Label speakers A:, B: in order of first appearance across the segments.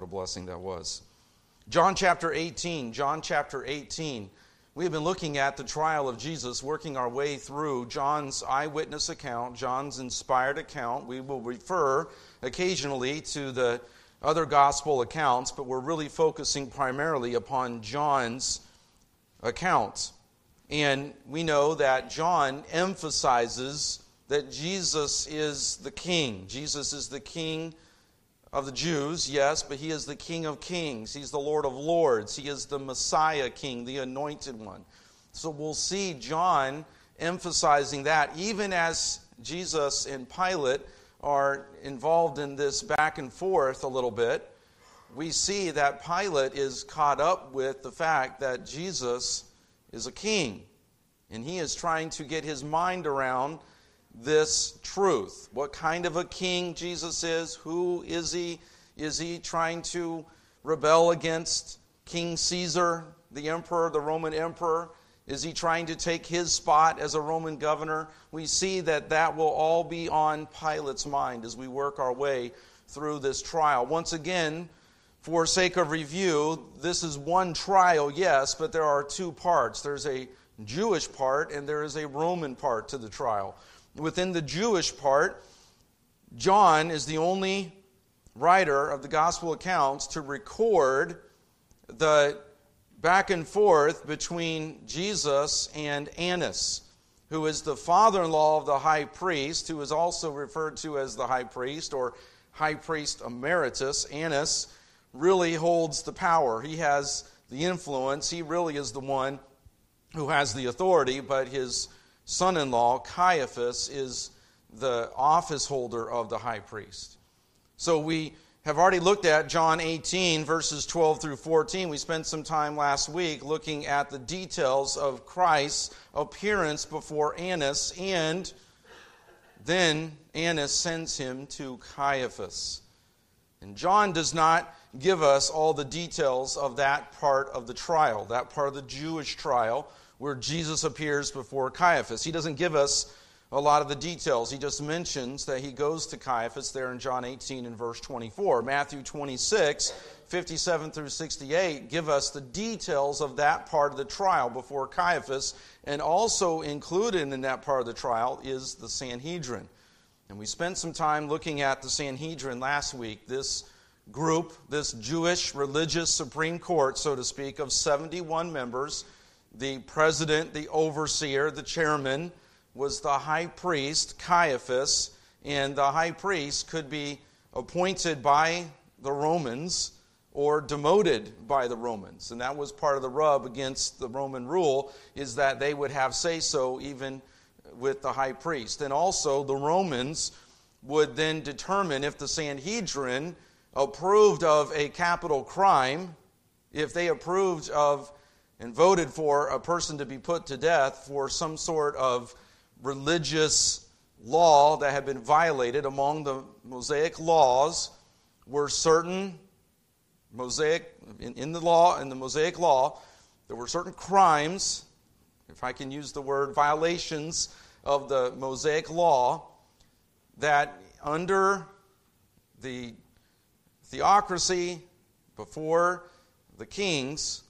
A: What a blessing that was. John chapter 18. John chapter 18. We have been looking at the trial of Jesus, working our way through John's eyewitness account, John's inspired account. We will refer occasionally to the other gospel accounts, but we're really focusing primarily upon John's account. And we know that John emphasizes that Jesus is the king. Jesus is the king of the Jews, yes, but he is the King of kings. He's the Lord of lords. He is the Messiah King, the anointed one. So we'll see John emphasizing that, even as Jesus and Pilate are involved in this back and forth a little bit. We see that Pilate is caught up with the fact that Jesus is a king. And he is trying to get his mind around this truth. What kind of a king Jesus is? Who is he? Is he trying to rebel against King Caesar, the emperor, the Roman emperor? Is he trying to take his spot as a Roman governor? We see that that will all be on Pilate's mind as we work our way through this trial. Once again, for sake of review, this is one trial, yes, but there are two parts. There's a Jewish part and there is a Roman part to the trial within the Jewish part, John is the only writer of the gospel accounts to record the back and forth between Jesus and Annas, who is the father in law of the high priest, who is also referred to as the high priest or high priest emeritus. Annas really holds the power, he has the influence, he really is the one who has the authority, but his son in law, Caiaphas, is the office holder of the high priest. So we have already looked at John 18, verses 12 through 14. We spent some time last week looking at the details of Christ's appearance before Annas, and then Annas sends him to Caiaphas. And John does not give us all the details of that part of the trial, that part of the Jewish trial where Jesus appears before Caiaphas. He doesn't give us a lot of the details. He just mentions that he goes to Caiaphas there in John 18 and verse 24. Matthew 26, 57 through 68 give us the details of that part of the trial before Caiaphas, and also included in that part of the trial is the Sanhedrin. And we spent some time looking at the Sanhedrin last week. This group, this Jewish religious Supreme Court, so to speak, of 71 members the president, the overseer, the chairman was the high priest, Caiaphas, and the high priest could be appointed by the Romans or demoted by the Romans. And that was part of the rub against the Roman rule is that they would have say so even with the high priest. And also the Romans would then determine if the Sanhedrin approved of a capital crime, if they approved of and voted for a person to be put to death for some sort of religious law that had been violated among the Mosaic laws were certain Mosaic in, in the law in the Mosaic law there were certain crimes if I can use the word violations of the Mosaic law that under the theocracy before the kings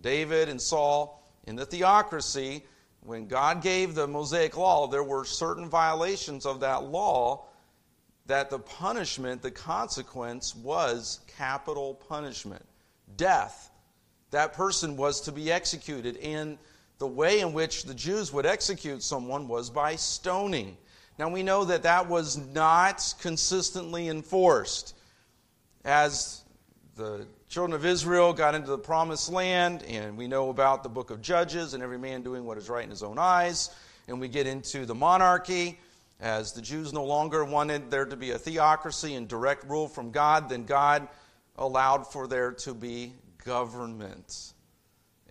A: David and Saul in the theocracy, when God gave the Mosaic law, there were certain violations of that law that the punishment, the consequence was capital punishment, death. That person was to be executed. And the way in which the Jews would execute someone was by stoning. Now we know that that was not consistently enforced. As the children of Israel got into the promised land, and we know about the book of Judges and every man doing what is right in his own eyes. And we get into the monarchy. As the Jews no longer wanted there to be a theocracy and direct rule from God, then God allowed for there to be government.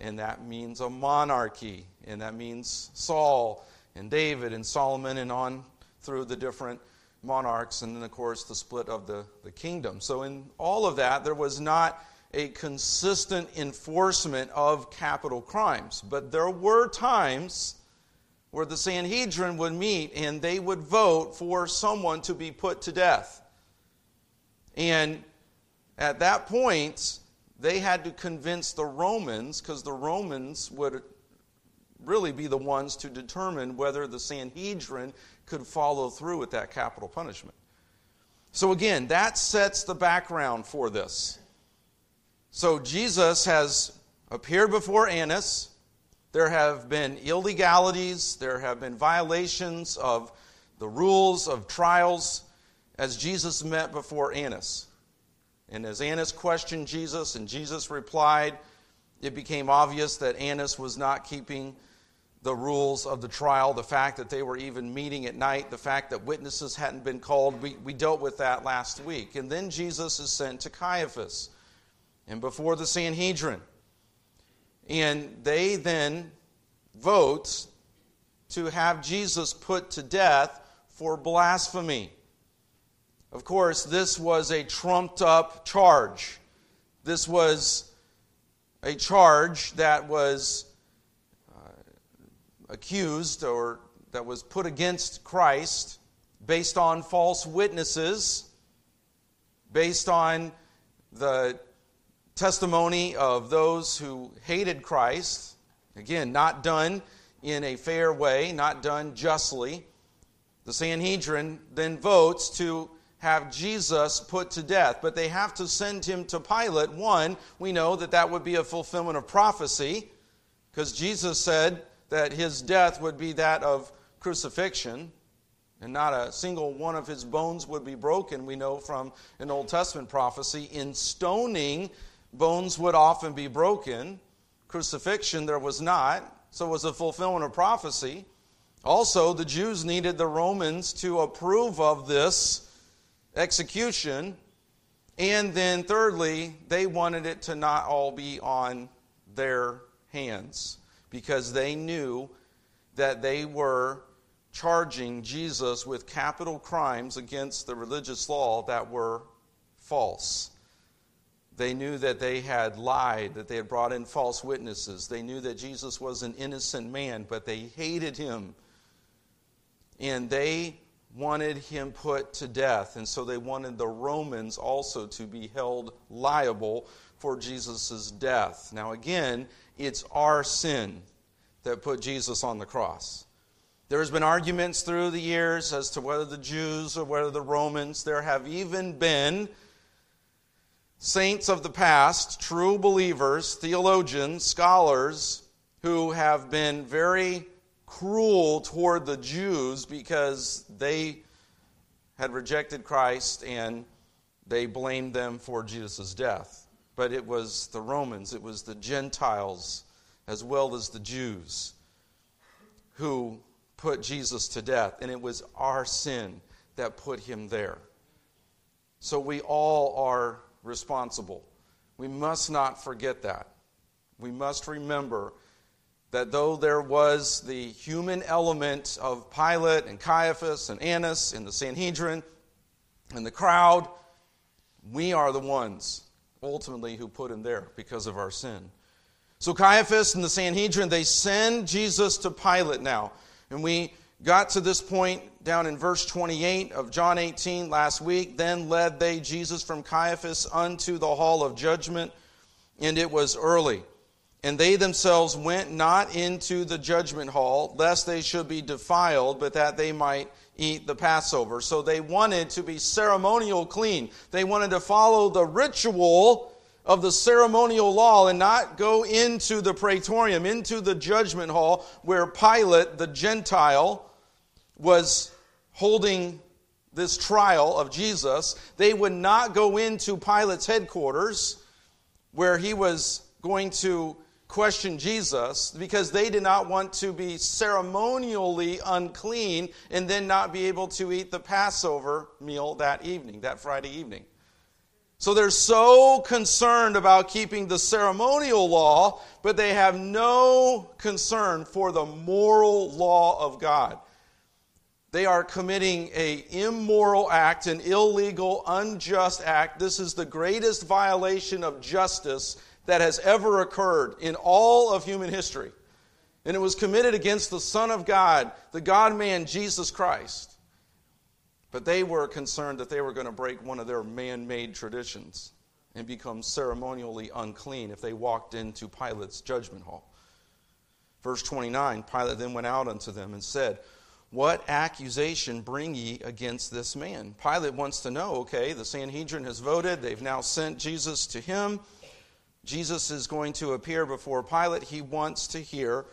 A: And that means a monarchy. And that means Saul and David and Solomon and on through the different monarchs. And then, of course, the split of the, the kingdom. So, in all of that, there was not a consistent enforcement of capital crimes. But there were times where the Sanhedrin would meet and they would vote for someone to be put to death. And at that point, they had to convince the Romans, because the Romans would really be the ones to determine whether the Sanhedrin could follow through with that capital punishment. So, again, that sets the background for this. So, Jesus has appeared before Annas. There have been illegalities, there have been violations of the rules of trials as Jesus met before Annas. And as Annas questioned Jesus and Jesus replied, it became obvious that Annas was not keeping the rules of the trial, the fact that they were even meeting at night, the fact that witnesses hadn't been called. We, we dealt with that last week. And then Jesus is sent to Caiaphas and before the Sanhedrin. And they then vote to have Jesus put to death for blasphemy. Of course, this was a trumped up charge. This was a charge that was accused or that was put against Christ based on false witnesses, based on the testimony of those who hated Christ. Again, not done in a fair way, not done justly. The Sanhedrin then votes to have Jesus put to death, but they have to send him to Pilate. One, we know that that would be a fulfillment of prophecy, because Jesus said, that his death would be that of crucifixion, and not a single one of his bones would be broken. We know from an Old Testament prophecy. In stoning, bones would often be broken. Crucifixion, there was not. So it was a fulfillment of prophecy. Also, the Jews needed the Romans to approve of this execution. And then, thirdly, they wanted it to not all be on their hands because they knew that they were charging Jesus with capital crimes against the religious law that were false. They knew that they had lied, that they had brought in false witnesses. They knew that Jesus was an innocent man, but they hated him. And they wanted him put to death. And so they wanted the Romans also to be held liable for Jesus' death. Now, again, it's our sin that put Jesus on the cross. There's been arguments through the years as to whether the Jews or whether the Romans. There have even been saints of the past, true believers, theologians, scholars, who have been very cruel toward the Jews because they had rejected Christ and they blamed them for Jesus' death but it was the Romans, it was the Gentiles, as well as the Jews, who put Jesus to death. And it was our sin that put him there. So we all are responsible. We must not forget that. We must remember that though there was the human element of Pilate and Caiaphas and Annas and the Sanhedrin and the crowd, we are the ones ultimately who put him there because of our sin. So Caiaphas and the Sanhedrin, they send Jesus to Pilate now. And we got to this point down in verse 28 of John 18 last week. Then led they Jesus from Caiaphas unto the hall of judgment, and it was early. And they themselves went not into the judgment hall, lest they should be defiled, but that they might eat the Passover. So they wanted to be ceremonial clean. They wanted to follow the ritual of the ceremonial law and not go into the praetorium, into the judgment hall where Pilate, the Gentile, was holding this trial of Jesus. They would not go into Pilate's headquarters where he was going to question Jesus because they did not want to be ceremonially unclean and then not be able to eat the Passover meal that evening, that Friday evening. So they're so concerned about keeping the ceremonial law, but they have no concern for the moral law of God. They are committing a immoral act, an illegal, unjust act. This is the greatest violation of justice that has ever occurred in all of human history. And it was committed against the Son of God, the God man, Jesus Christ. But they were concerned that they were going to break one of their man made traditions and become ceremonially unclean if they walked into Pilate's judgment hall. Verse 29 Pilate then went out unto them and said, What accusation bring ye against this man? Pilate wants to know, okay, the Sanhedrin has voted, they've now sent Jesus to him. Jesus is going to appear before Pilate. He wants to hear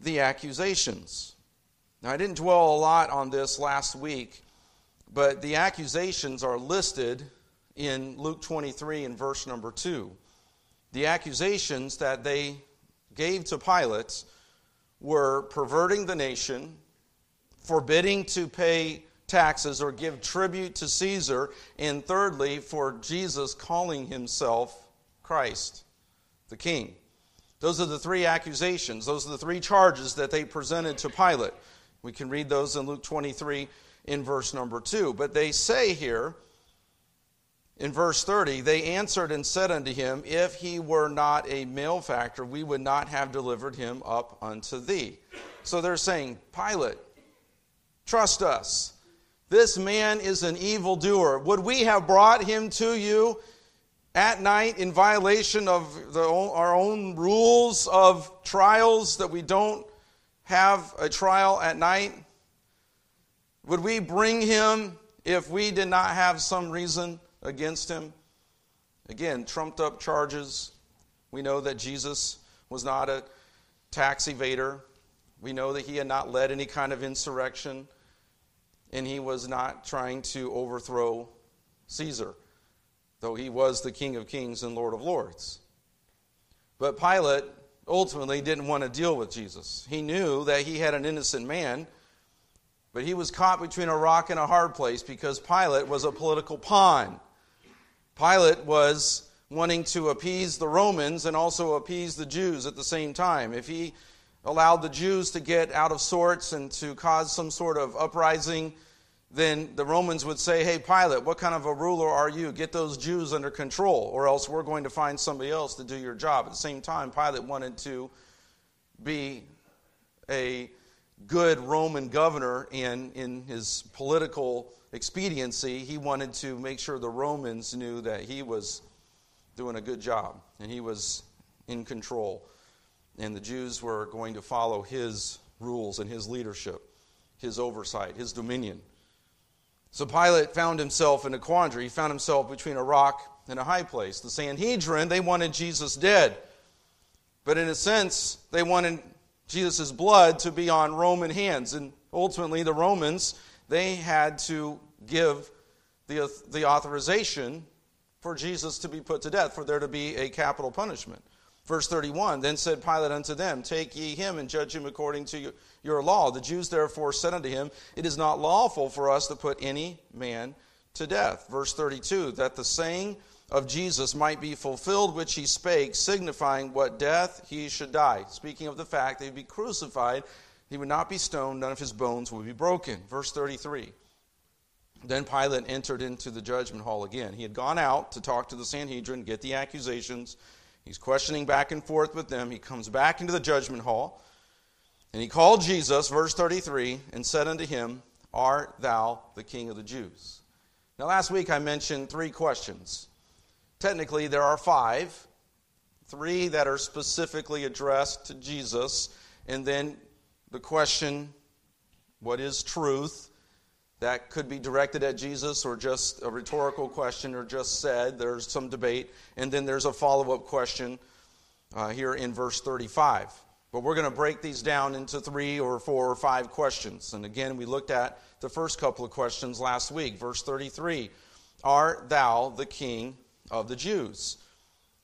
A: the accusations. Now, I didn't dwell a lot on this last week, but the accusations are listed in Luke 23 in verse number 2. The accusations that they gave to Pilate were perverting the nation, forbidding to pay taxes or give tribute to Caesar, and thirdly, for Jesus calling himself Christ, the King. Those are the three accusations. Those are the three charges that they presented to Pilate. We can read those in Luke 23 in verse number 2. But they say here, in verse 30, they answered and said unto him, If he were not a malefactor, we would not have delivered him up unto thee. So they're saying, Pilate, trust us. This man is an evildoer. Would we have brought him to you at night in violation of the, our own rules of trials that we don't have a trial at night? Would we bring him if we did not have some reason against him? Again, trumped up charges. We know that Jesus was not a tax evader. We know that he had not led any kind of insurrection, and he was not trying to overthrow Caesar though he was the King of Kings and Lord of Lords. But Pilate ultimately didn't want to deal with Jesus. He knew that he had an innocent man, but he was caught between a rock and a hard place because Pilate was a political pawn. Pilate was wanting to appease the Romans and also appease the Jews at the same time. If he allowed the Jews to get out of sorts and to cause some sort of uprising, then the Romans would say, Hey, Pilate, what kind of a ruler are you? Get those Jews under control, or else we're going to find somebody else to do your job. At the same time, Pilate wanted to be a good Roman governor, and in his political expediency, he wanted to make sure the Romans knew that he was doing a good job and he was in control. And the Jews were going to follow his rules and his leadership, his oversight, his dominion. So Pilate found himself in a quandary. He found himself between a rock and a high place. The Sanhedrin, they wanted Jesus dead. But in a sense, they wanted Jesus' blood to be on Roman hands. And ultimately, the Romans, they had to give the, the authorization for Jesus to be put to death, for there to be a capital punishment. Verse 31 Then said Pilate unto them, Take ye him and judge him according to your law. The Jews therefore said unto him, It is not lawful for us to put any man to death. Verse 32 That the saying of Jesus might be fulfilled which he spake, signifying what death he should die. Speaking of the fact that he would be crucified, he would not be stoned, none of his bones would be broken. Verse 33. Then Pilate entered into the judgment hall again. He had gone out to talk to the Sanhedrin, get the accusations. He's questioning back and forth with them. He comes back into the judgment hall. And he called Jesus, verse 33, and said unto him, Art thou the king of the Jews? Now, last week I mentioned three questions. Technically, there are five three that are specifically addressed to Jesus, and then the question, What is truth? That could be directed at Jesus or just a rhetorical question or just said. There's some debate. And then there's a follow up question uh, here in verse 35. But we're going to break these down into three or four or five questions. And again, we looked at the first couple of questions last week. Verse 33 Art thou the king of the Jews?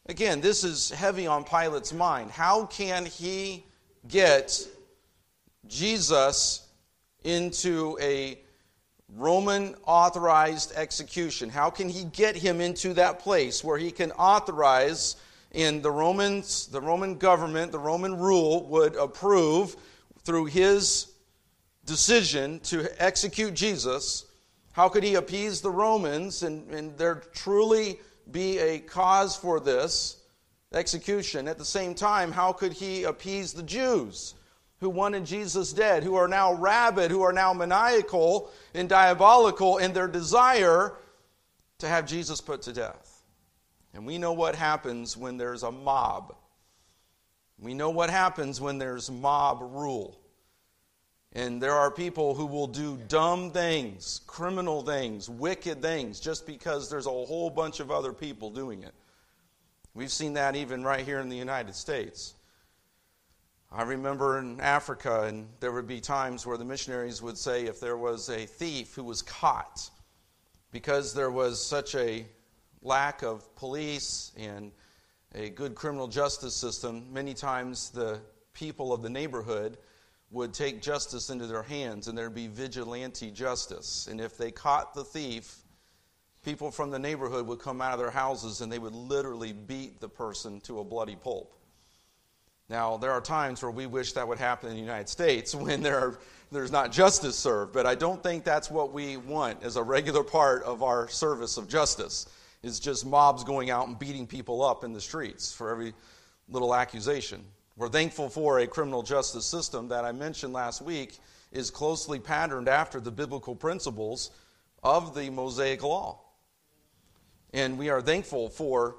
A: Again, this is heavy on Pilate's mind. How can he get Jesus into a Roman authorized execution. How can he get him into that place where he can authorize in the Romans, the Roman government, the Roman rule would approve through his decision to execute Jesus? How could he appease the Romans and, and there truly be a cause for this execution? At the same time, how could he appease the Jews? Who wanted Jesus dead, who are now rabid, who are now maniacal and diabolical in their desire to have Jesus put to death. And we know what happens when there's a mob. We know what happens when there's mob rule. And there are people who will do dumb things, criminal things, wicked things, just because there's a whole bunch of other people doing it. We've seen that even right here in the United States. I remember in Africa, and there would be times where the missionaries would say if there was a thief who was caught, because there was such a lack of police and a good criminal justice system, many times the people of the neighborhood would take justice into their hands and there'd be vigilante justice. And if they caught the thief, people from the neighborhood would come out of their houses and they would literally beat the person to a bloody pulp. Now, there are times where we wish that would happen in the United States when there are, there's not justice served, but I don't think that's what we want as a regular part of our service of justice, is just mobs going out and beating people up in the streets for every little accusation. We're thankful for a criminal justice system that I mentioned last week is closely patterned after the biblical principles of the Mosaic Law. And we are thankful for,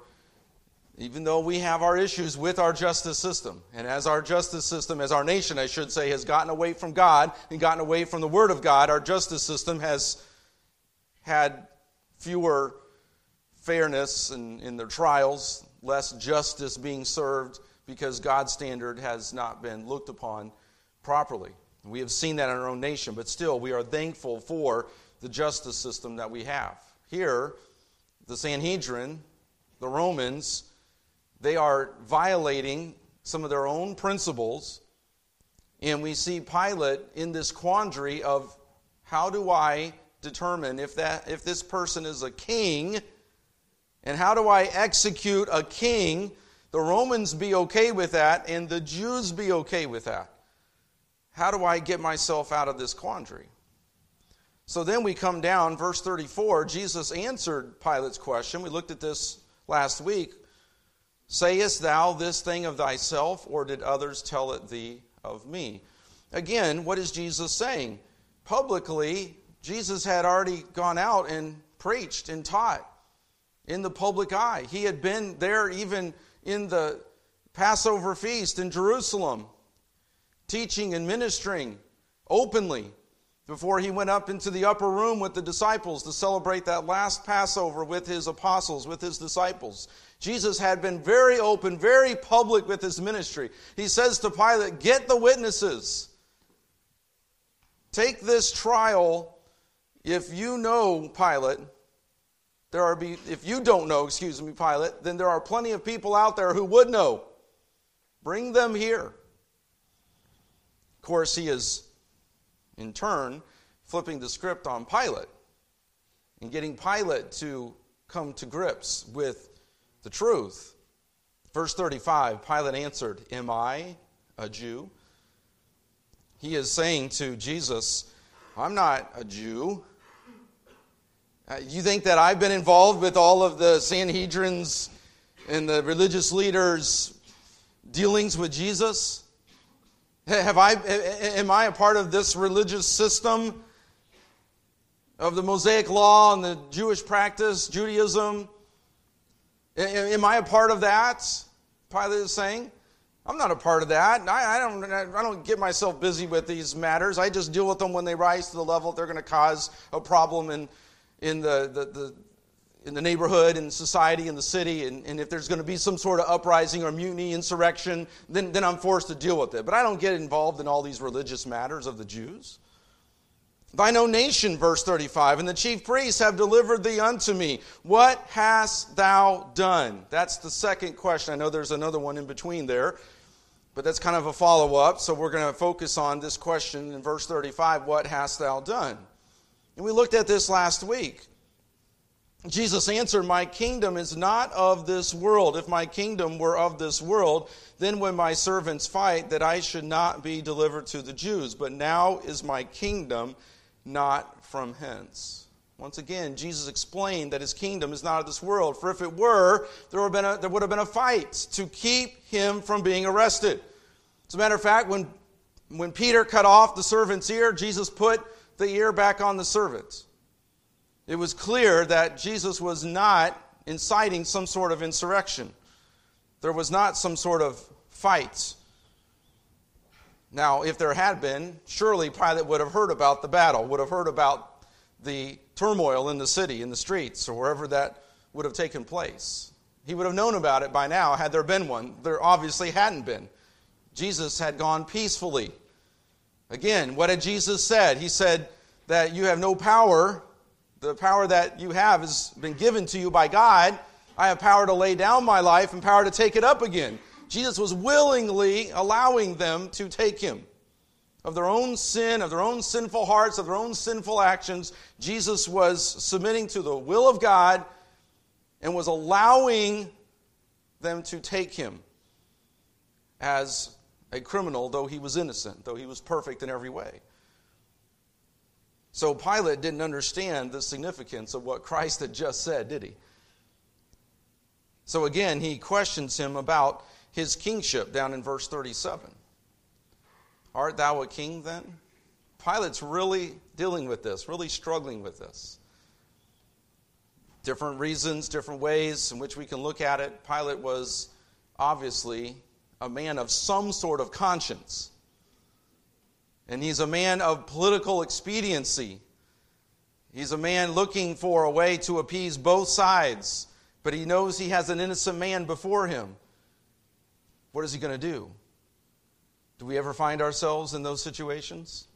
A: even though we have our issues with our justice system, and as our justice system, as our nation, I should say, has gotten away from God and gotten away from the Word of God, our justice system has had fewer fairness in, in their trials, less justice being served because God's standard has not been looked upon properly. We have seen that in our own nation, but still, we are thankful for the justice system that we have. Here, the Sanhedrin, the Romans, they are violating some of their own principles, and we see Pilate in this quandary of how do I determine if that if this person is a king and how do I execute a king the Romans be okay with that and the Jews be okay with that? How do I get myself out of this quandary? So then we come down, verse 34. Jesus answered Pilate's question. We looked at this last week. Sayest thou this thing of thyself, or did others tell it thee of me? Again, what is Jesus saying? Publicly, Jesus had already gone out and preached and taught in the public eye. He had been there even in the Passover feast in Jerusalem, teaching and ministering openly before he went up into the upper room with the disciples to celebrate that last Passover with his apostles, with his disciples. Jesus had been very open, very public with his ministry. He says to Pilate, Get the witnesses. Take this trial. If you know, Pilate, there are be, if you don't know, excuse me, Pilate, then there are plenty of people out there who would know. Bring them here. Of course, he is, in turn, flipping the script on Pilate and getting Pilate to come to grips with the truth. Verse 35 Pilate answered, Am I a Jew? He is saying to Jesus, I'm not a Jew. Uh, you think that I've been involved with all of the Sanhedrins and the religious leaders' dealings with Jesus? Have I, am I a part of this religious system of the Mosaic law and the Jewish practice, Judaism? Am I a part of that? Pilate is saying. I'm not a part of that. I, I, don't, I don't get myself busy with these matters. I just deal with them when they rise to the level they're going to cause a problem in in the, the, the in the neighborhood and society and the city, and, and if there's going to be some sort of uprising or mutiny, insurrection, then, then I'm forced to deal with it. But I don't get involved in all these religious matters of the Jews. Thine own nation, verse 35, and the chief priests have delivered thee unto me. What hast thou done? That's the second question. I know there's another one in between there, but that's kind of a follow up. So we're going to focus on this question in verse 35 What hast thou done? And we looked at this last week. Jesus answered, My kingdom is not of this world. If my kingdom were of this world, then when my servants fight, that I should not be delivered to the Jews. But now is my kingdom not from hence. Once again, Jesus explained that his kingdom is not of this world. For if it were, there would have been a, there would have been a fight to keep him from being arrested. As a matter of fact, when, when Peter cut off the servant's ear, Jesus put the ear back on the servant. It was clear that Jesus was not inciting some sort of insurrection. There was not some sort of fight. Now, if there had been, surely Pilate would have heard about the battle, would have heard about the turmoil in the city, in the streets, or wherever that would have taken place. He would have known about it by now had there been one. There obviously hadn't been. Jesus had gone peacefully. Again, what had Jesus said? He said that you have no power. The power that you have has been given to you by God. I have power to lay down my life and power to take it up again. Jesus was willingly allowing them to take him. Of their own sin, of their own sinful hearts, of their own sinful actions, Jesus was submitting to the will of God and was allowing them to take him as a criminal, though he was innocent, though he was perfect in every way. So Pilate didn't understand the significance of what Christ had just said, did he? So again, he questions him about his kingship down in verse 37. Art thou a king then? Pilate's really dealing with this, really struggling with this different reasons, different ways in which we can look at it. Pilate was obviously a man of some sort of conscience. And he's a man of political expediency. He's a man looking for a way to appease both sides, but he knows he has an innocent man before him. What is he going to do? Do we ever find ourselves in those situations?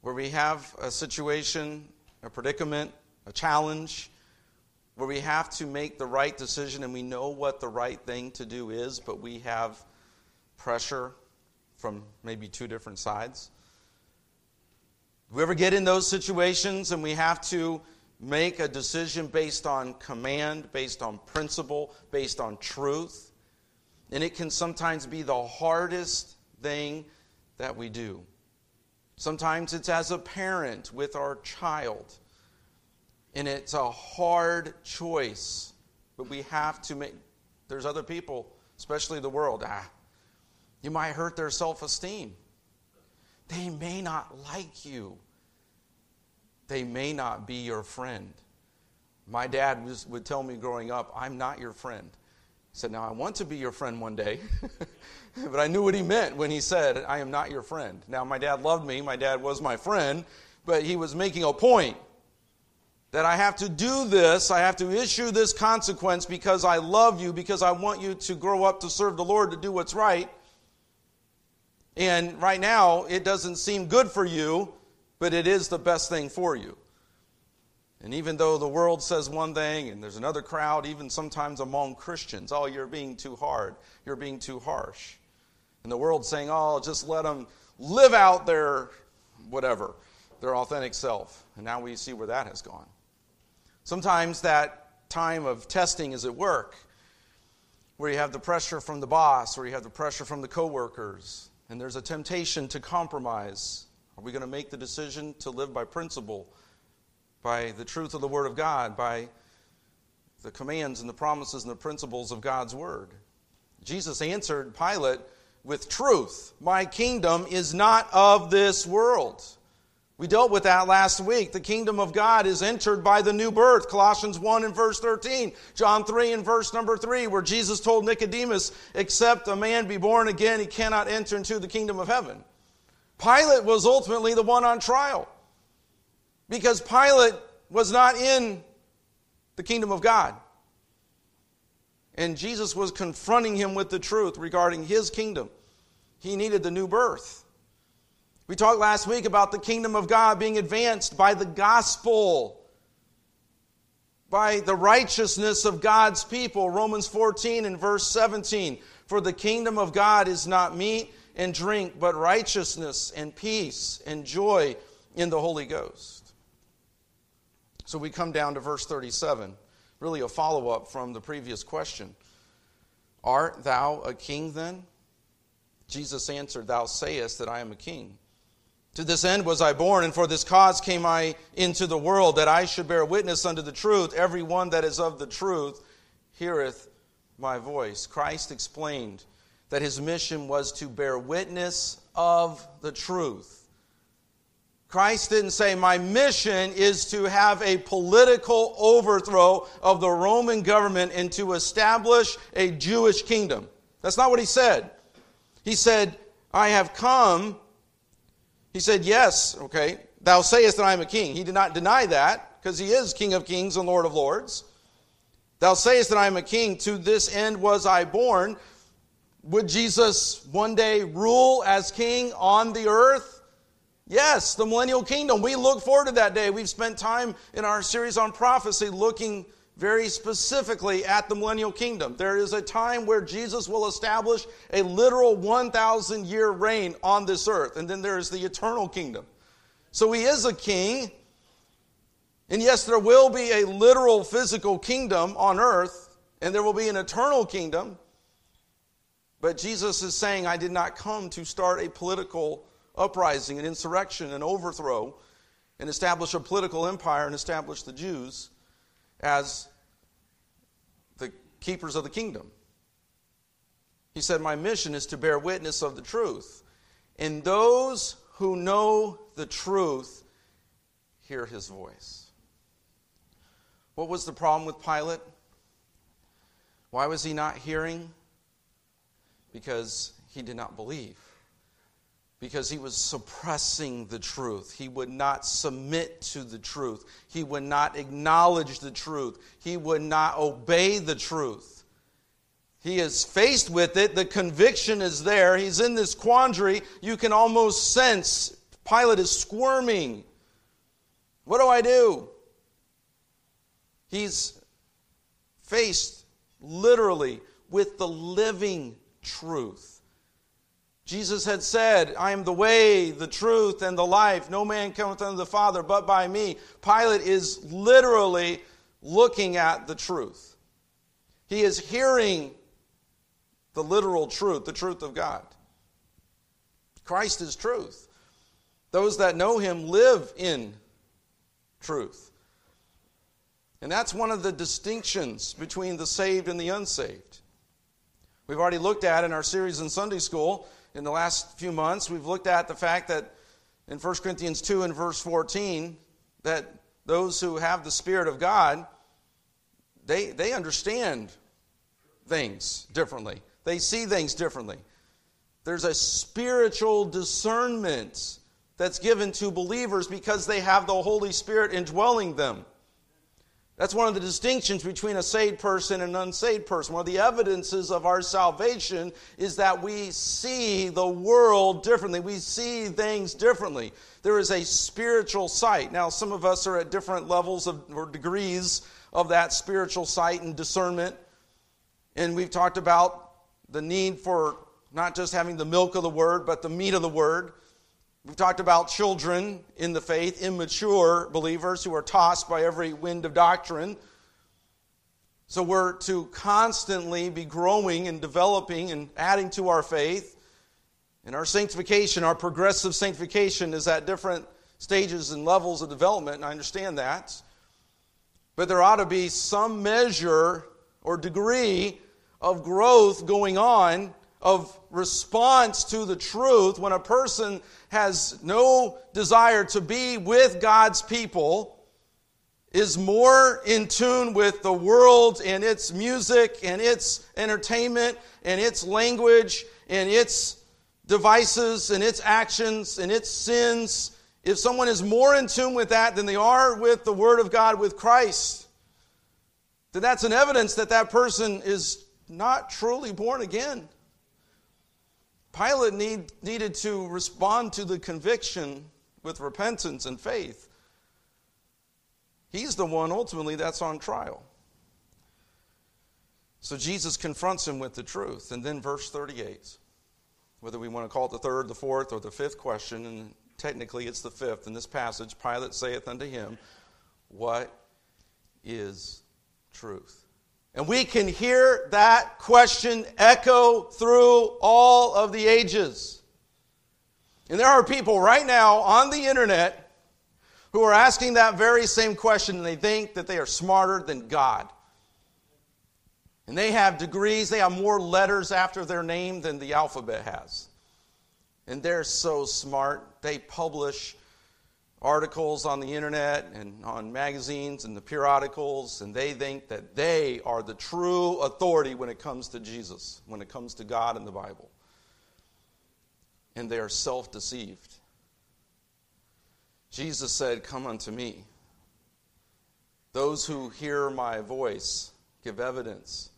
A: Where we have a situation, a predicament, a challenge, where we have to make the right decision and we know what the right thing to do is, but we have pressure from maybe two different sides? We ever get in those situations and we have to make a decision based on command, based on principle, based on truth? And it can sometimes be the hardest thing that we do. Sometimes it's as a parent with our child and it's a hard choice, but we have to make. There's other people, especially the world. Ah, you might hurt their self esteem. They may not like you. They may not be your friend. My dad was, would tell me growing up, I'm not your friend. He said, Now I want to be your friend one day. but I knew what he meant when he said, I am not your friend. Now, my dad loved me. My dad was my friend. But he was making a point that I have to do this, I have to issue this consequence because I love you, because I want you to grow up to serve the Lord, to do what's right. And right now, it doesn't seem good for you, but it is the best thing for you. And even though the world says one thing and there's another crowd, even sometimes among Christians, oh, you're being too hard, you're being too harsh. And the world saying, oh, just let them live out their whatever, their authentic self. And now we see where that has gone. Sometimes that time of testing is at work, where you have the pressure from the boss or you have the pressure from the coworkers, and there's a temptation to compromise. Are we going to make the decision to live by principle, by the truth of the Word of God, by the commands and the promises and the principles of God's Word? Jesus answered Pilate with truth My kingdom is not of this world. We dealt with that last week. The kingdom of God is entered by the new birth. Colossians 1 and verse 13. John 3 and verse number 3, where Jesus told Nicodemus, except a man be born again, he cannot enter into the kingdom of heaven. Pilate was ultimately the one on trial because Pilate was not in the kingdom of God. And Jesus was confronting him with the truth regarding his kingdom. He needed the new birth. We talked last week about the kingdom of God being advanced by the gospel, by the righteousness of God's people. Romans 14 and verse 17. For the kingdom of God is not meat and drink, but righteousness and peace and joy in the Holy Ghost. So we come down to verse 37, really a follow up from the previous question. Art thou a king then? Jesus answered, Thou sayest that I am a king. To this end was I born, and for this cause came I into the world, that I should bear witness unto the truth. Every one that is of the truth heareth my voice. Christ explained that his mission was to bear witness of the truth. Christ didn't say, My mission is to have a political overthrow of the Roman government and to establish a Jewish kingdom. That's not what he said. He said, I have come. He said, Yes, okay, thou sayest that I am a king. He did not deny that because he is King of kings and Lord of lords. Thou sayest that I am a king. To this end was I born. Would Jesus one day rule as king on the earth? Yes, the millennial kingdom. We look forward to that day. We've spent time in our series on prophecy looking very specifically at the millennial kingdom. There is a time where Jesus will establish a literal 1,000 year reign on this earth, and then there is the eternal kingdom. So he is a king. And yes, there will be a literal physical kingdom on earth, and there will be an eternal kingdom. But Jesus is saying, I did not come to start a political uprising, an insurrection, an overthrow, and establish a political empire and establish the Jews as the keepers of the kingdom. He said, My mission is to bear witness of the truth. And those who know the truth hear his voice. What was the problem with Pilate? Why was he not hearing? Because he did not believe because he was suppressing the truth. He would not submit to the truth. He would not acknowledge the truth. He would not obey the truth. He is faced with it. The conviction is there. He's in this quandary. You can almost sense Pilate is squirming. What do I do? He's faced literally with the living truth. Jesus had said, I am the way, the truth, and the life. No man cometh unto the Father but by me. Pilate is literally looking at the truth. He is hearing the literal truth, the truth of God. Christ is truth. Those that know him live in truth. And that's one of the distinctions between the saved and the unsaved. We've already looked at in our series in Sunday school in the last few months, we've looked at the fact that in 1 Corinthians 2 and verse 14, that those who have the Spirit of God, they, they understand things differently. They see things differently. There's a spiritual discernment that's given to believers because they have the Holy Spirit indwelling them. That's one of the distinctions between a saved person and an unsaved person. One of the evidences of our salvation is that we see the world differently. We see things differently. There is a spiritual sight. Now, some of us are at different levels of, or degrees of that spiritual sight and discernment. And we've talked about the need for not just having the milk of the word, but the meat of the word. We've talked about children in the faith, immature believers who are tossed by every wind of doctrine. So we're to constantly be growing and developing and adding to our faith. And our sanctification, our progressive sanctification, is at different stages and levels of development, and I understand that. But there ought to be some measure or degree of growth going on of response to the truth when a person has no desire to be with God's people, is more in tune with the world and its music and its entertainment and its language and its devices and its actions and its sins, if someone is more in tune with that than they are with the Word of God, with Christ, then that's an evidence that that person is not truly born again. Pilate need, needed to respond to the conviction with repentance and faith. He's the one ultimately that's on trial. So Jesus confronts him with the truth. And then verse 38, whether we want to call it the third, the fourth, or the fifth question, and technically it's the fifth in this passage Pilate saith unto him, What is truth? And we can hear that question echo through all of the ages. And there are people right now on the internet who are asking that very same question and they think that they are smarter than God. And they have degrees, they have more letters after their name than the alphabet has. And they're so smart, they publish articles on the internet and on magazines and the periodicals, and they think that they are the true authority when it comes to Jesus, when it comes to God and the Bible. And they are self deceived. Jesus said, Come unto me. Those who hear my voice give evidence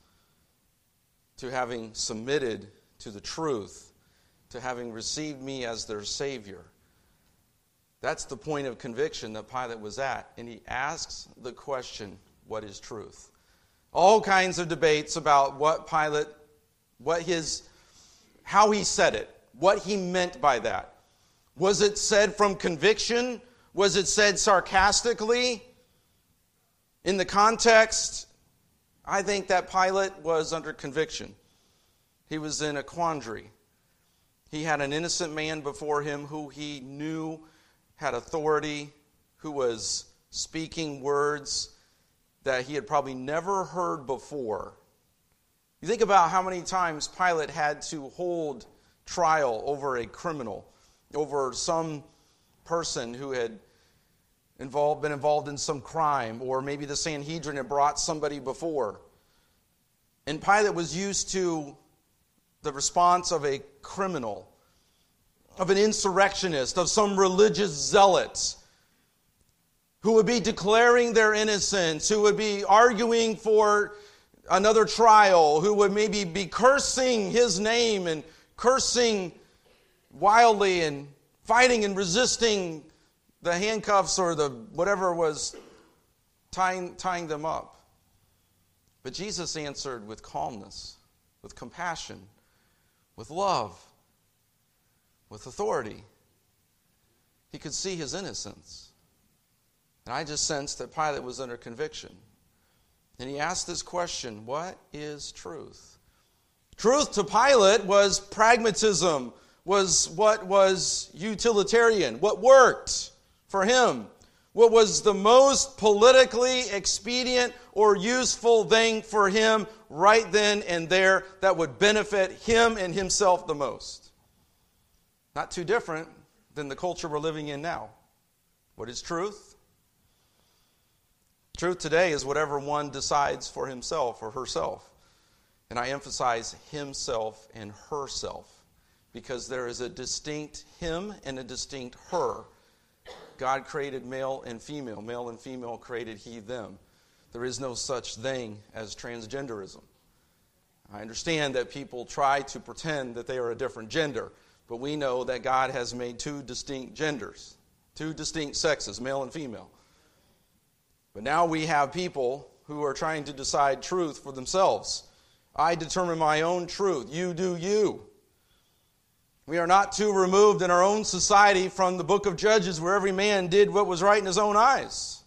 A: to having submitted to the truth, to having received me as their Savior. That's the point of conviction that Pilate was at. And he asks the question, What is truth? All kinds of debates about what Pilate, what his, how he said it, what he meant by that. Was it said from conviction? Was it said sarcastically? In the context, I think that Pilate was under conviction. He was in a quandary. He had an innocent man before him who he knew had authority, who was speaking words that he had probably never heard before. You think about how many times Pilate had to hold trial over a criminal, over some person who had involved, been involved in some crime, or maybe the Sanhedrin had brought somebody before. And Pilate was used to the response of a criminal, of an insurrectionist, of some religious zealots who would be declaring their innocence, who would be arguing for another trial, who would maybe be cursing his name and cursing wildly and fighting and resisting the handcuffs or the whatever was tying, tying them up. But Jesus answered with calmness, with compassion, with love, with authority. He could see his innocence. And I just sensed that Pilate was under conviction. And he asked this question What is truth? Truth to Pilate was pragmatism, was what was utilitarian, what worked for him. What was the most politically expedient or useful thing for him right then and there that would benefit him and himself the most? Not too different than the culture we're living in now. What is truth? Truth today is whatever one decides for himself or herself. And I emphasize himself and herself because there is a distinct him and a distinct her God created male and female. Male and female created he, them. There is no such thing as transgenderism. I understand that people try to pretend that they are a different gender, but we know that God has made two distinct genders, two distinct sexes, male and female. But now we have people who are trying to decide truth for themselves. I determine my own truth. You do you. We are not too removed in our own society from the book of Judges where every man did what was right in his own eyes.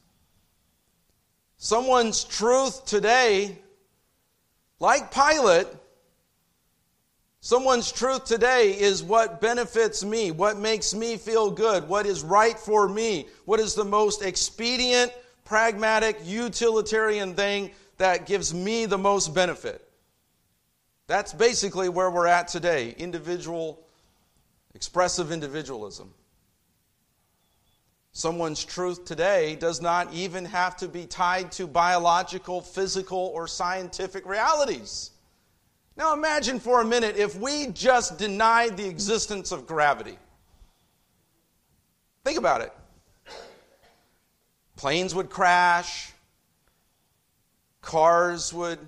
A: Someone's truth today, like Pilate, someone's truth today is what benefits me, what makes me feel good, what is right for me, what is the most expedient, pragmatic, utilitarian thing that gives me the most benefit. That's basically where we're at today individual expressive individualism. Someone's truth today does not even have to be tied to biological, physical, or scientific realities. Now imagine for a minute if we just denied the existence of gravity. Think about it. Planes would crash, cars would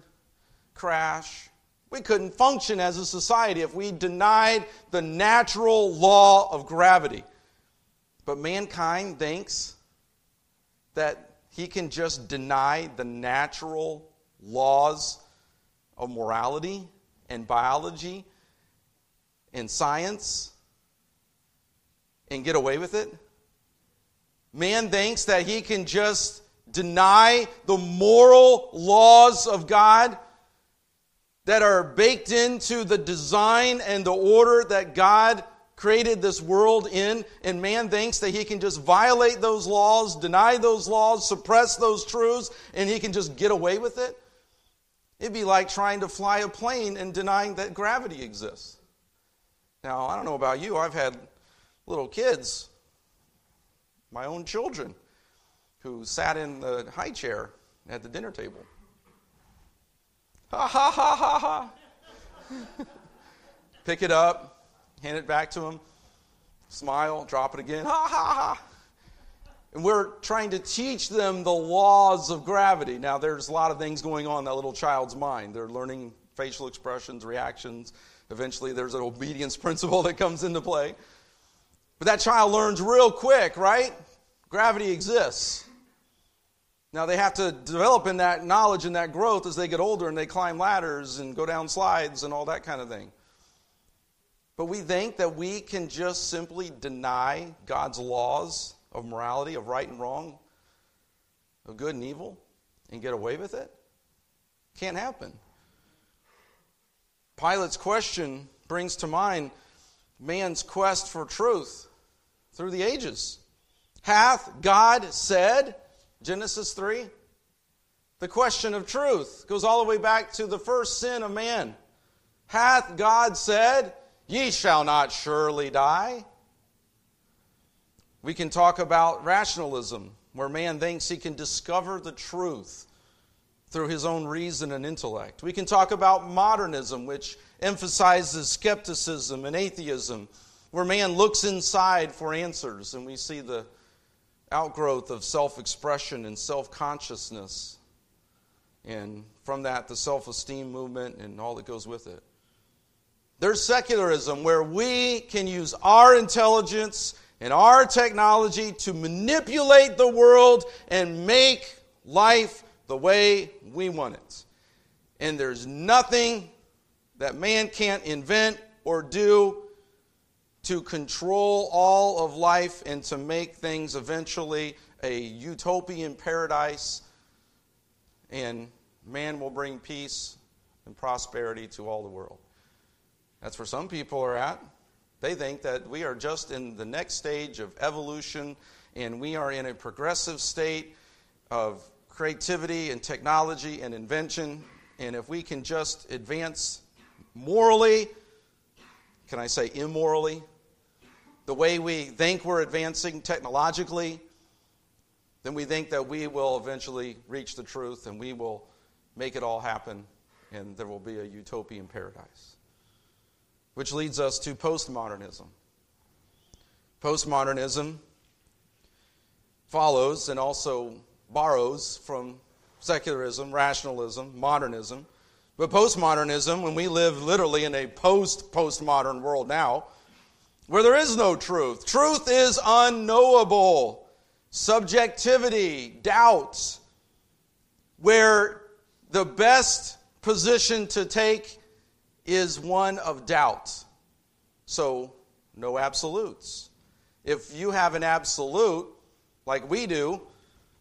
A: crash, we couldn't function as a society if we denied the natural law of gravity. But mankind thinks that he can just deny the natural laws of morality and biology and science and get away with it. Man thinks that he can just deny the moral laws of God that are baked into the design and the order that God created this world in, and man thinks that he can just violate those laws, deny those laws, suppress those truths, and he can just get away with it. It'd be like trying to fly a plane and denying that gravity exists. Now, I don't know about you, I've had little kids. my own children who sat in the high chair at the dinner table. Ha ha ha ha ha. Pick it up, hand it back to them, smile, drop it again. Ha ha ha. And we're trying to teach them the laws of gravity. Now, there's a lot of things going on in that little child's mind. They're learning facial expressions, reactions. Eventually, there's an obedience principle that comes into play. But that child learns real quick, right? Gravity exists. Now, they have to develop in that knowledge and that growth as they get older and they climb ladders and go down slides and all that kind of thing. But we think that we can just simply deny God's laws of morality, of right and wrong, of good and evil, and get away with it? Can't happen. Pilate's question brings to mind man's quest for truth through the ages. Hath God said, Genesis 3? The question of truth goes all the way back to the first sin of man. Hath God said, Ye shall not surely die? We can talk about rationalism, where man thinks he can discover the truth through his own reason and intellect. We can talk about modernism, which emphasizes skepticism and atheism, where man looks inside for answers, and we see the outgrowth of self expression and self consciousness, and from that, the self esteem movement and all that goes with it. There's secularism, where we can use our intelligence and our technology to manipulate the world and make life the way we want it. And there's nothing that man can't invent or do to control all of life and to make things eventually a utopian paradise. And man will bring peace and prosperity to all the world. That's where some people are at. They think that we are just in the next stage of evolution and we are in a progressive state of creativity and technology and invention. And if we can just advance morally, can I say immorally, the way we think we're advancing technologically, then we think that we will eventually reach the truth and we will make it all happen and there will be a utopian paradise which leads us to postmodernism. Postmodernism follows and also borrows from secularism, rationalism, modernism. But postmodernism, when we live literally in a post postmodern world now, where there is no truth, truth is unknowable, subjectivity, doubts, where the best position to take is one of doubt. So, no absolutes. If you have an absolute, like we do,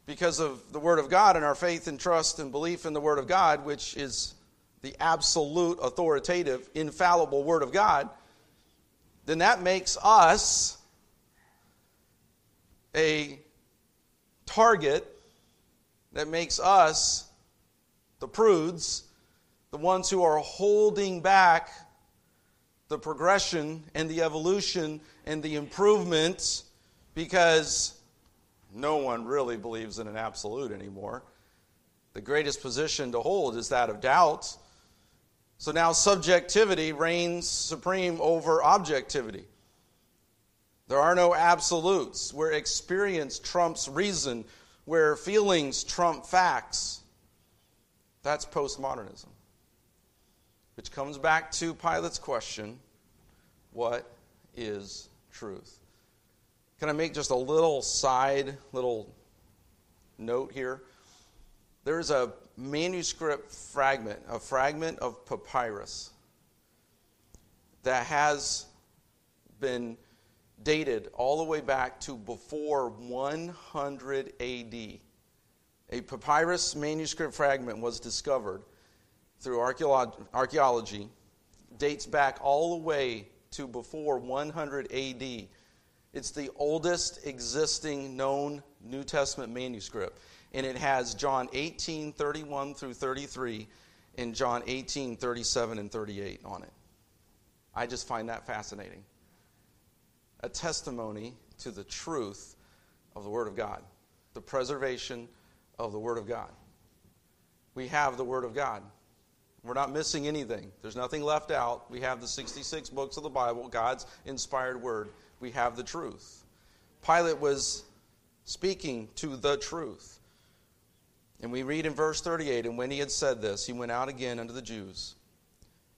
A: because of the Word of God and our faith and trust and belief in the Word of God, which is the absolute, authoritative, infallible Word of God, then that makes us a target that makes us the prudes the ones who are holding back the progression and the evolution and the improvement because no one really believes in an absolute anymore. The greatest position to hold is that of doubt. So now subjectivity reigns supreme over objectivity. There are no absolutes where experience trumps reason, where feelings trump facts. That's postmodernism. Which comes back to Pilate's question what is truth? Can I make just a little side, little note here? There's a manuscript fragment, a fragment of papyrus that has been dated all the way back to before 100 AD. A papyrus manuscript fragment was discovered through archaeology dates back all the way to before 100 AD. It's the oldest existing known New Testament manuscript, and it has John 18 31 through 33 and John 18 37 and 38 on it. I just find that fascinating. A testimony to the truth of the Word of God, the preservation of the Word of God. We have the Word of God. We're not missing anything. There's nothing left out. We have the 66 books of the Bible, God's inspired Word. We have the truth. Pilate was speaking to the truth. And we read in verse 38 And when he had said this, he went out again unto the Jews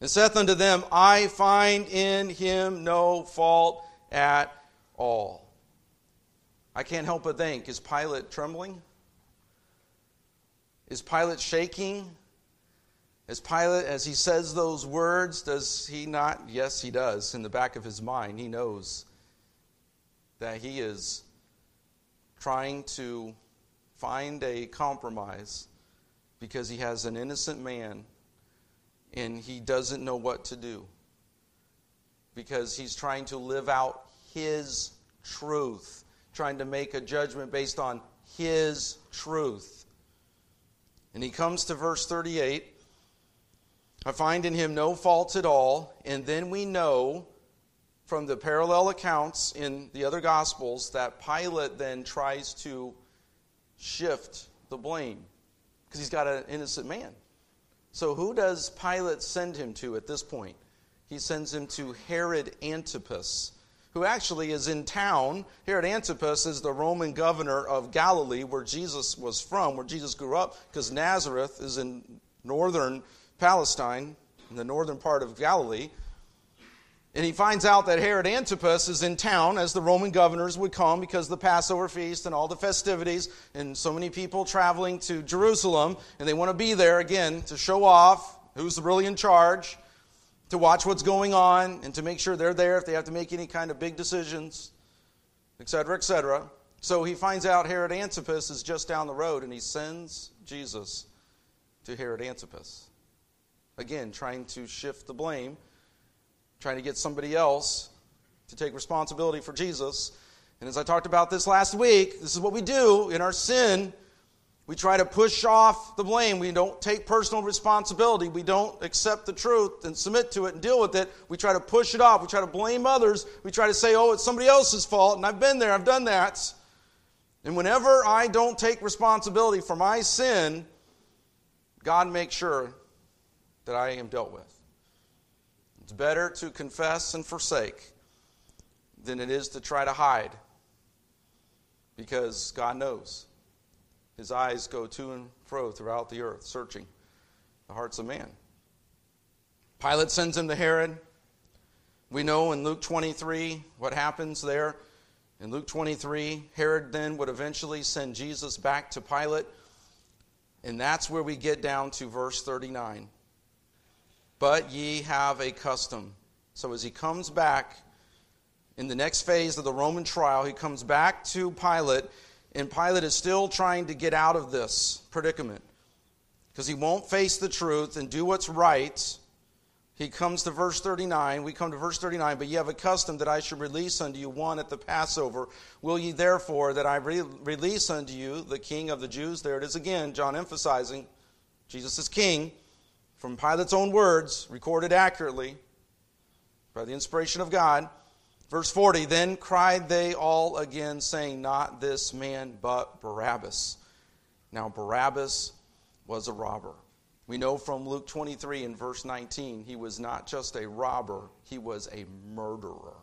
A: and saith unto them, I find in him no fault at all. I can't help but think, is Pilate trembling? Is Pilate shaking? As Pilate, as he says those words, does he not? Yes, he does. In the back of his mind, he knows that he is trying to find a compromise because he has an innocent man and he doesn't know what to do because he's trying to live out his truth, trying to make a judgment based on his truth. And he comes to verse 38 I find in him no fault at all, and then we know from the parallel accounts in the other Gospels that Pilate then tries to shift the blame because he's got an innocent man. So, who does Pilate send him to at this point? He sends him to Herod Antipas, who actually is in town. Herod Antipas is the Roman governor of Galilee, where Jesus was from, where Jesus grew up, because Nazareth is in northern Palestine, in the northern part of Galilee. And he finds out that Herod Antipas is in town as the Roman governors would come because of the Passover feast and all the festivities, and so many people traveling to Jerusalem, and they want to be there again to show off who's really in charge, to watch what's going on, and to make sure they're there if they have to make any kind of big decisions, etc., etc. So he finds out Herod Antipas is just down the road, and he sends Jesus to Herod Antipas. Again, trying to shift the blame trying to get somebody else to take responsibility for Jesus. And as I talked about this last week, this is what we do in our sin. We try to push off the blame. We don't take personal responsibility. We don't accept the truth and submit to it and deal with it. We try to push it off. We try to blame others. We try to say, oh, it's somebody else's fault, and I've been there, I've done that. And whenever I don't take responsibility for my sin, God makes sure that I am dealt with. It's better to confess and forsake than it is to try to hide because God knows. His eyes go to and fro throughout the earth, searching the hearts of man. Pilate sends him to Herod. We know in Luke 23 what happens there. In Luke 23, Herod then would eventually send Jesus back to Pilate. And that's where we get down to verse 39 but ye have a custom. So as he comes back in the next phase of the Roman trial, he comes back to Pilate, and Pilate is still trying to get out of this predicament because he won't face the truth and do what's right. He comes to verse 39. We come to verse 39. But ye have a custom that I should release unto you one at the Passover. Will ye therefore that I re- release unto you the king of the Jews? There it is again, John emphasizing Jesus is king from Pilate's own words, recorded accurately by the inspiration of God. Verse 40 Then cried they all again, saying, Not this man, but Barabbas. Now, Barabbas was a robber. We know from Luke 23 and verse 19, he was not just a robber, he was a murderer.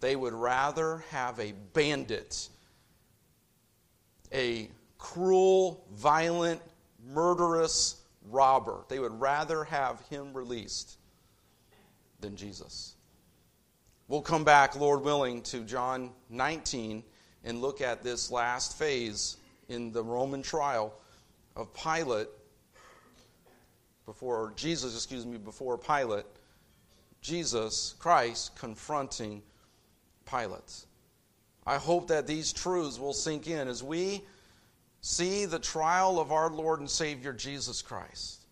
A: They would rather have a bandit, a cruel, violent, murderous robber. They would rather have him released than Jesus. We'll come back, Lord willing, to John 19 and look at this last phase in the Roman trial of Pilate before Jesus, excuse me, before Pilate, Jesus Christ confronting Pilate. I hope that these truths will sink in as we see the trial of our Lord and Savior Jesus Christ.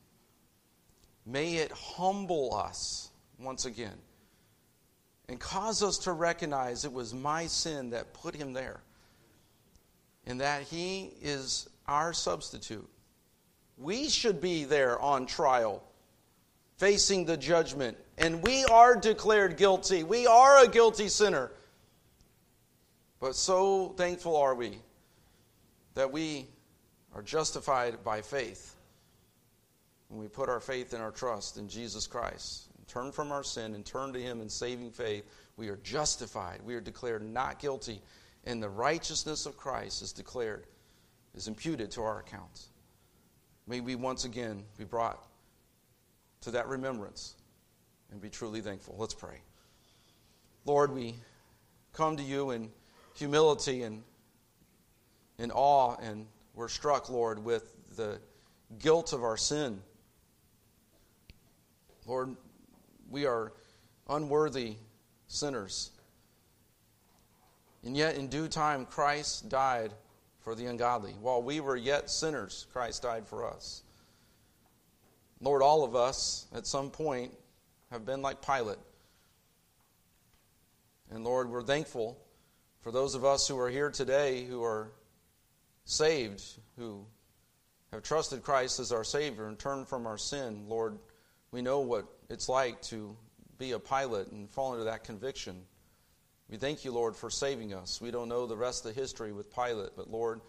A: May it humble us once again and cause us to recognize it was my sin that put him there and that he is our substitute. We should be there on trial, facing the judgment, and we are declared guilty. We are a guilty sinner. But so thankful are we that we are justified by faith when we put our faith and our trust in Jesus Christ. Turn from our sin and turn to Him in saving faith. We are justified. We are declared not guilty, and the righteousness of Christ is declared, is imputed to our account. May we once again be brought to that remembrance and be truly thankful. Let's pray. Lord, we come to you in humility and in awe, and we're struck, Lord, with the guilt of our sin. Lord, we are unworthy sinners. And yet, in due time, Christ died for the ungodly. While we were yet sinners, Christ died for us. Lord, all of us at some point have been like Pilate. And Lord, we're thankful for those of us who are here today who are saved, who have trusted Christ as our Savior and turned from our sin. Lord, we know what it's like to be a Pilate and fall into that conviction. We thank you, Lord, for saving us. We don't know the rest of the history with Pilate, but Lord,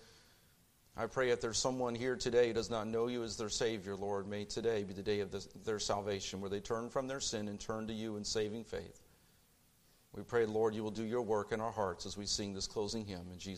A: I pray if there's someone here today who does not know you as their Savior, Lord, may today be the day of their salvation, where they turn from their sin and turn to you in saving faith. We pray, Lord, you will do your work in our hearts as we sing this closing hymn. In Jesus'